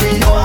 Imagine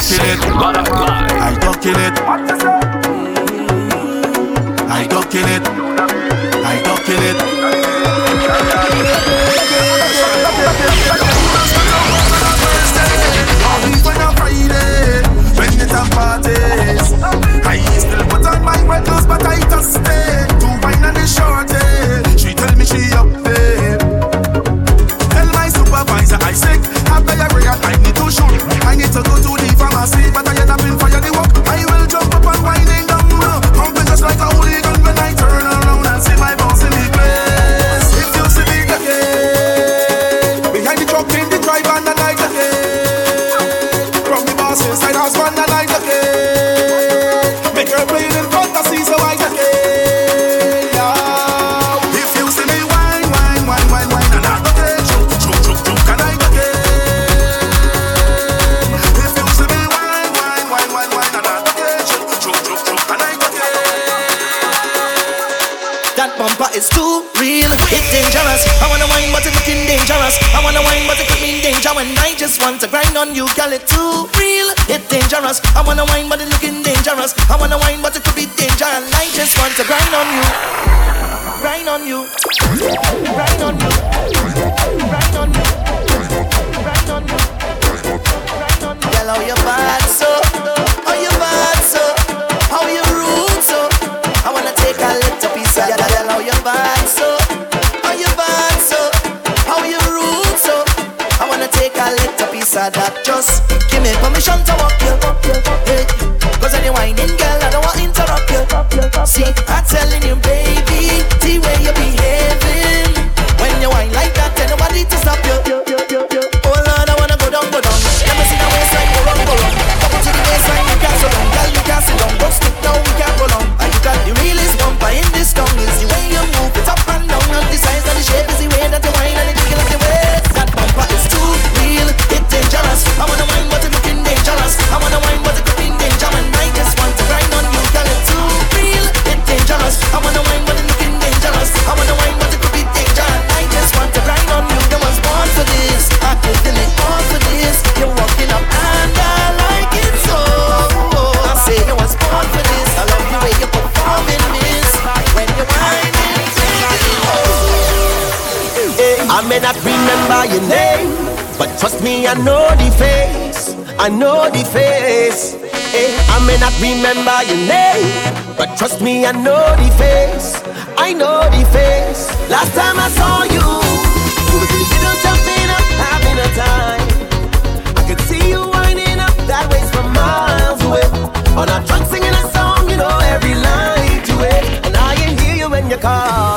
calculate, I calculate, I it. it too real, it dangerous. I wanna wine, but it looking dangerous. I wanna wine, but it could be dangerous. I just want to grind on you, grind on you, grind on you, grind on you, grind on you. Girl, how you bad so? How you bad so? How you rude so? I wanna take a little piece of girl, how you bad so? How you bad so? How you rude so? I wanna take a little piece of that just. I know the face, I know the face. Hey, I may not remember your name, but trust me, I know the face, I know the face. Last time I saw you, you was in the middle jumping up, having a time. I could see you winding up that way from miles away. On our trunk singing a song, you know every line to it, and I can hear you when you call.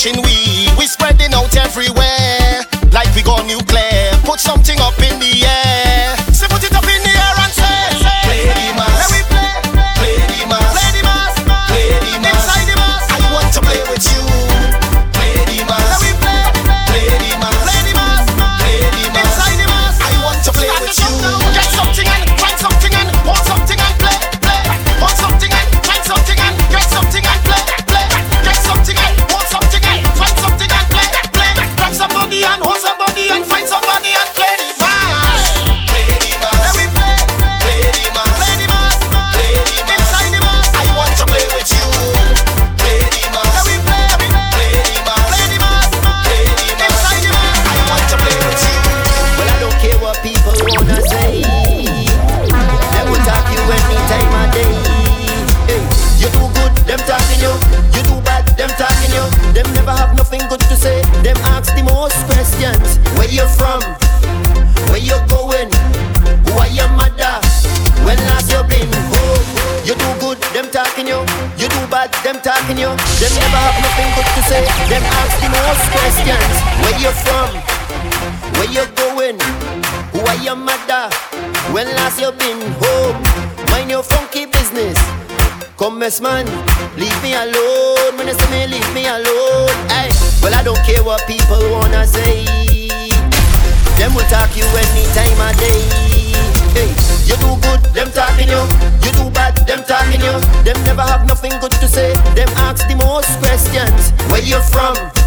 pushing we. We spreading out everywhere like we got nuclear. Put something up in the what people wanna say. Them will talk you any time of day. Hey, you do good, them talking you. You do bad, them talking you. Them never have nothing good to say. Them ask the most questions. Where you from?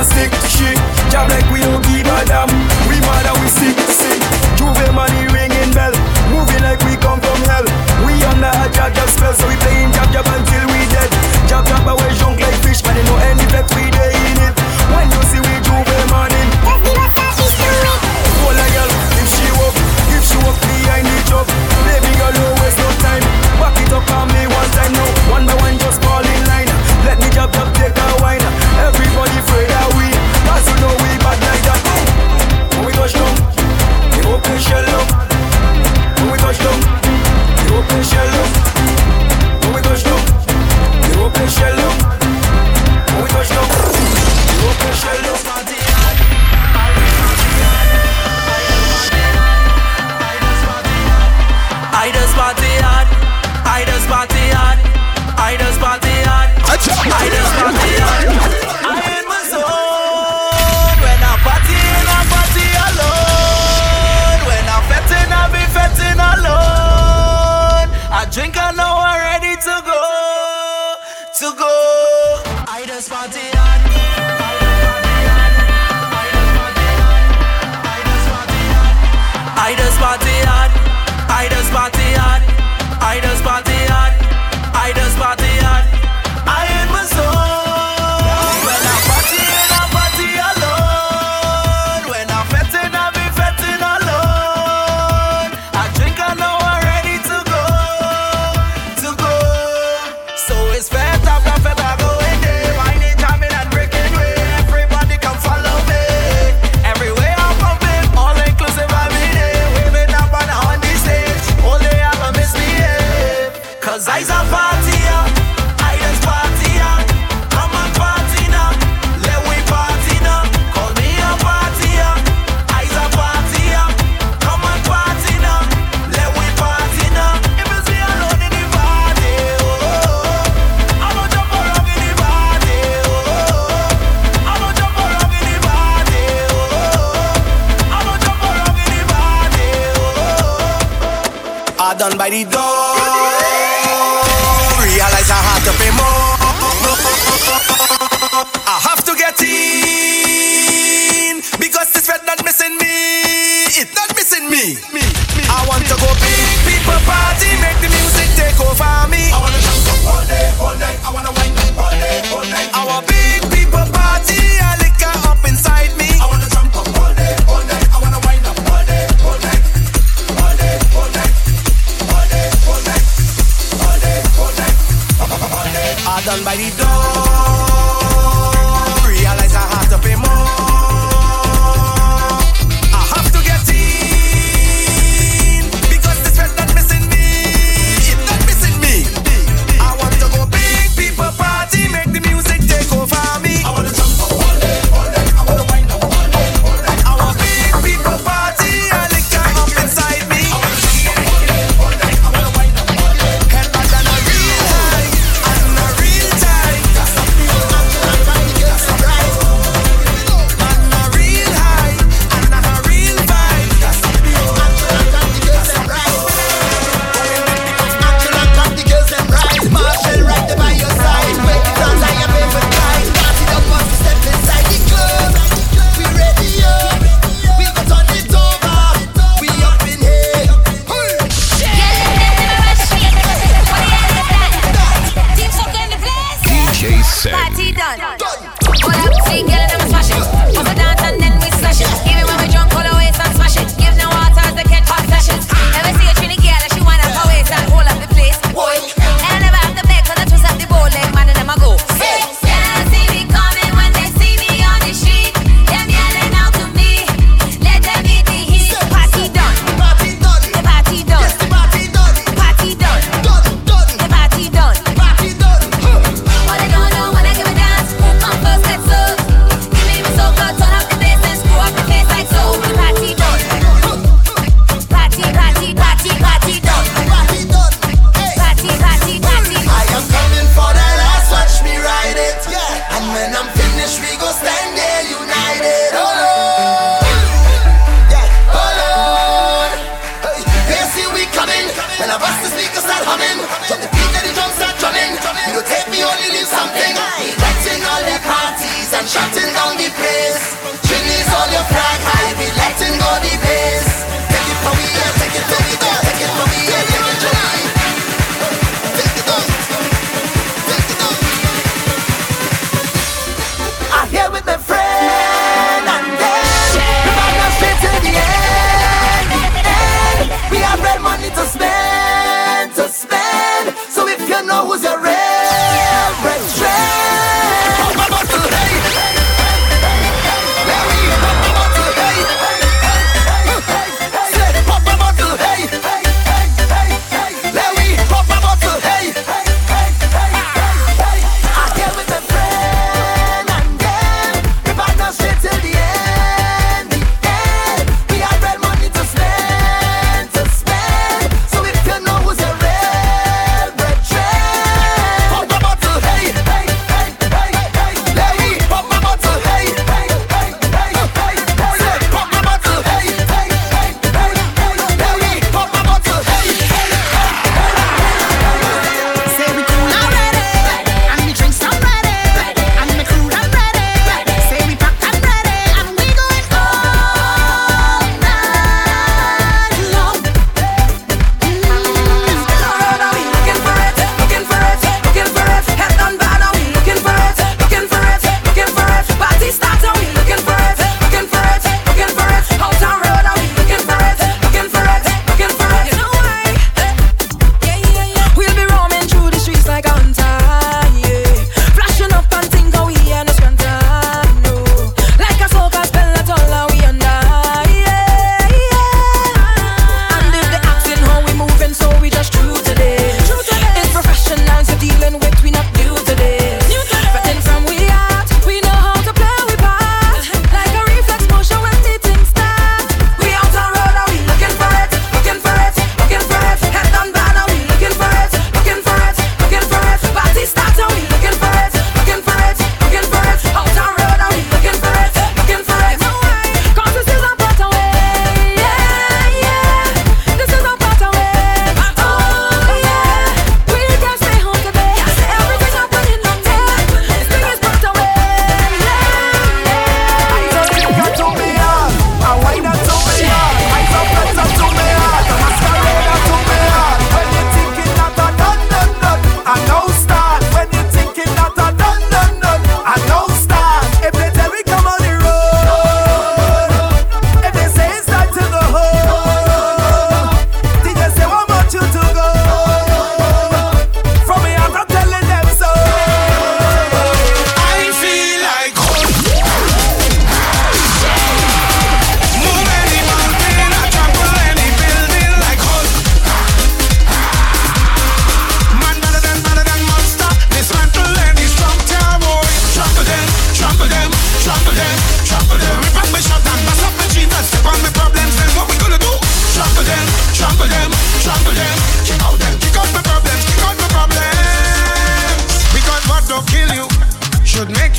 and stick shit. jab like we don't give a damn. We mad and we sick, sick. Juve money ringing bell. Moving like we come from hell. We under a jab jab spell, so we playing jab jab until we dead. Jab jab away junk like fish, but they know any flex we day in it. When you see we Juve money. Girl, if she up, if she up behind the job. Baby girl, don't waste no time. Back it up on me one time now. One by one, just fall in line. Let me jump, jump, take a wine. Everybody afraid that we, as you know we bad like that. When we touch down, the open shell up. When we touch down, the open shell up. When we touch down, the open shell up. When we touch down, the open shell up. I just party hard, I just party hard, I just party I just want the Cause eyes are fire.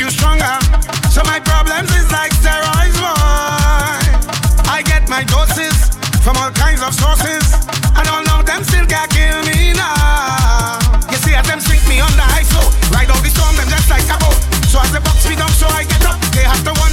you stronger. So my problems is like steroids, boy. I get my doses from all kinds of sources, and all of them still can't kill me now. You see, as them sink me on the ISO, ride all the storm, them just like a boat. So as the box me down, so I get up. They have to wonder.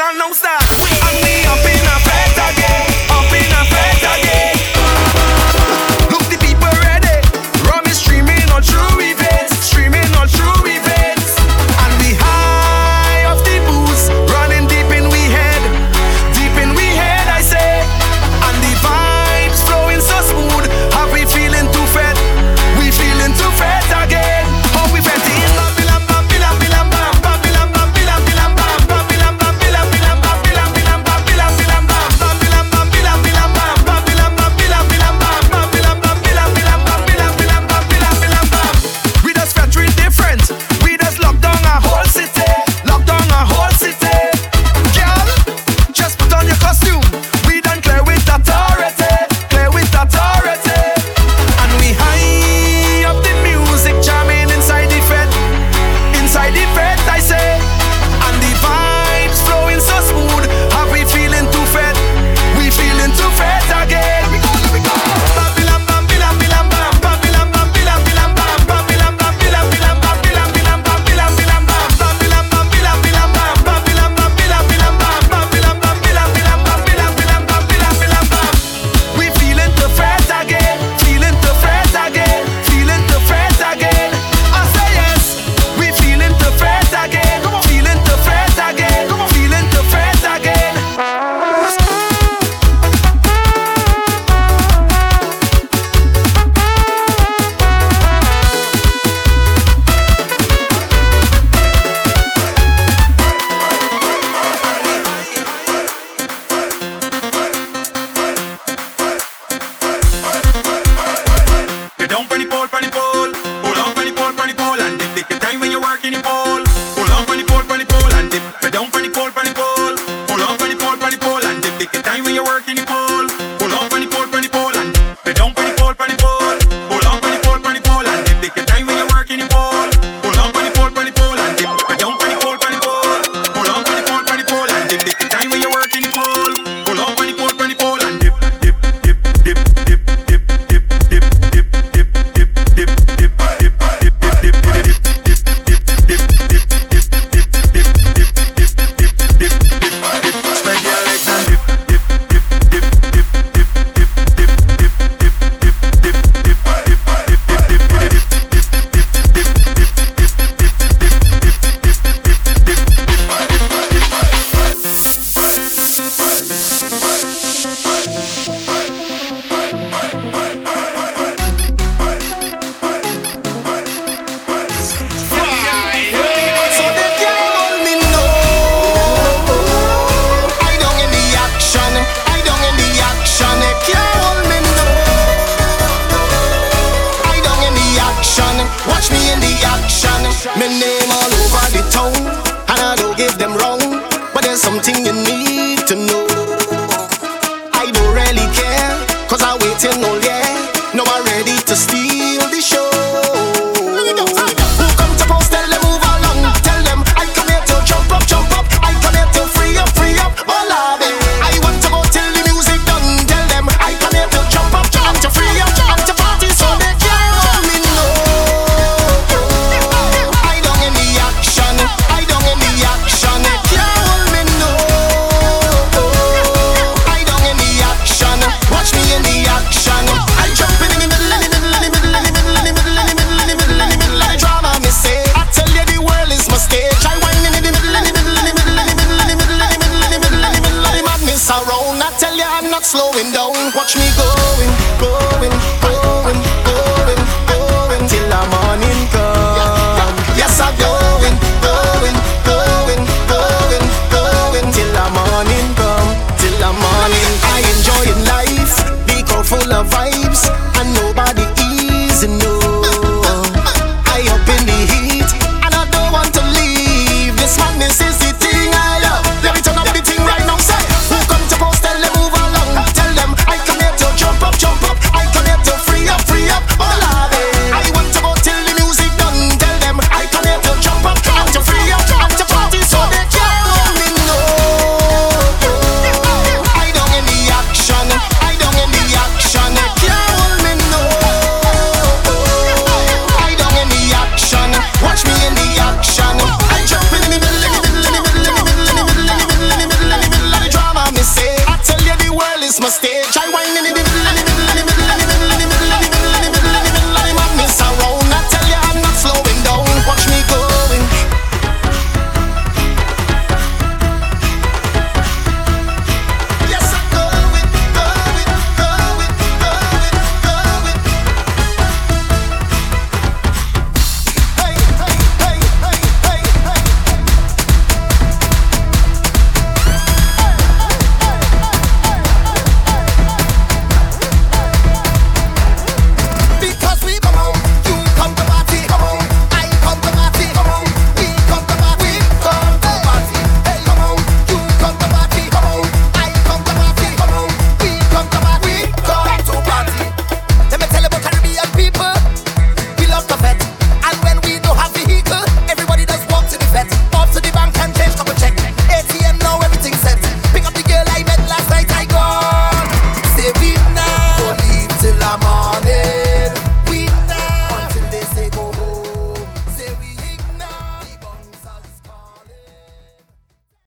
I don't know stop.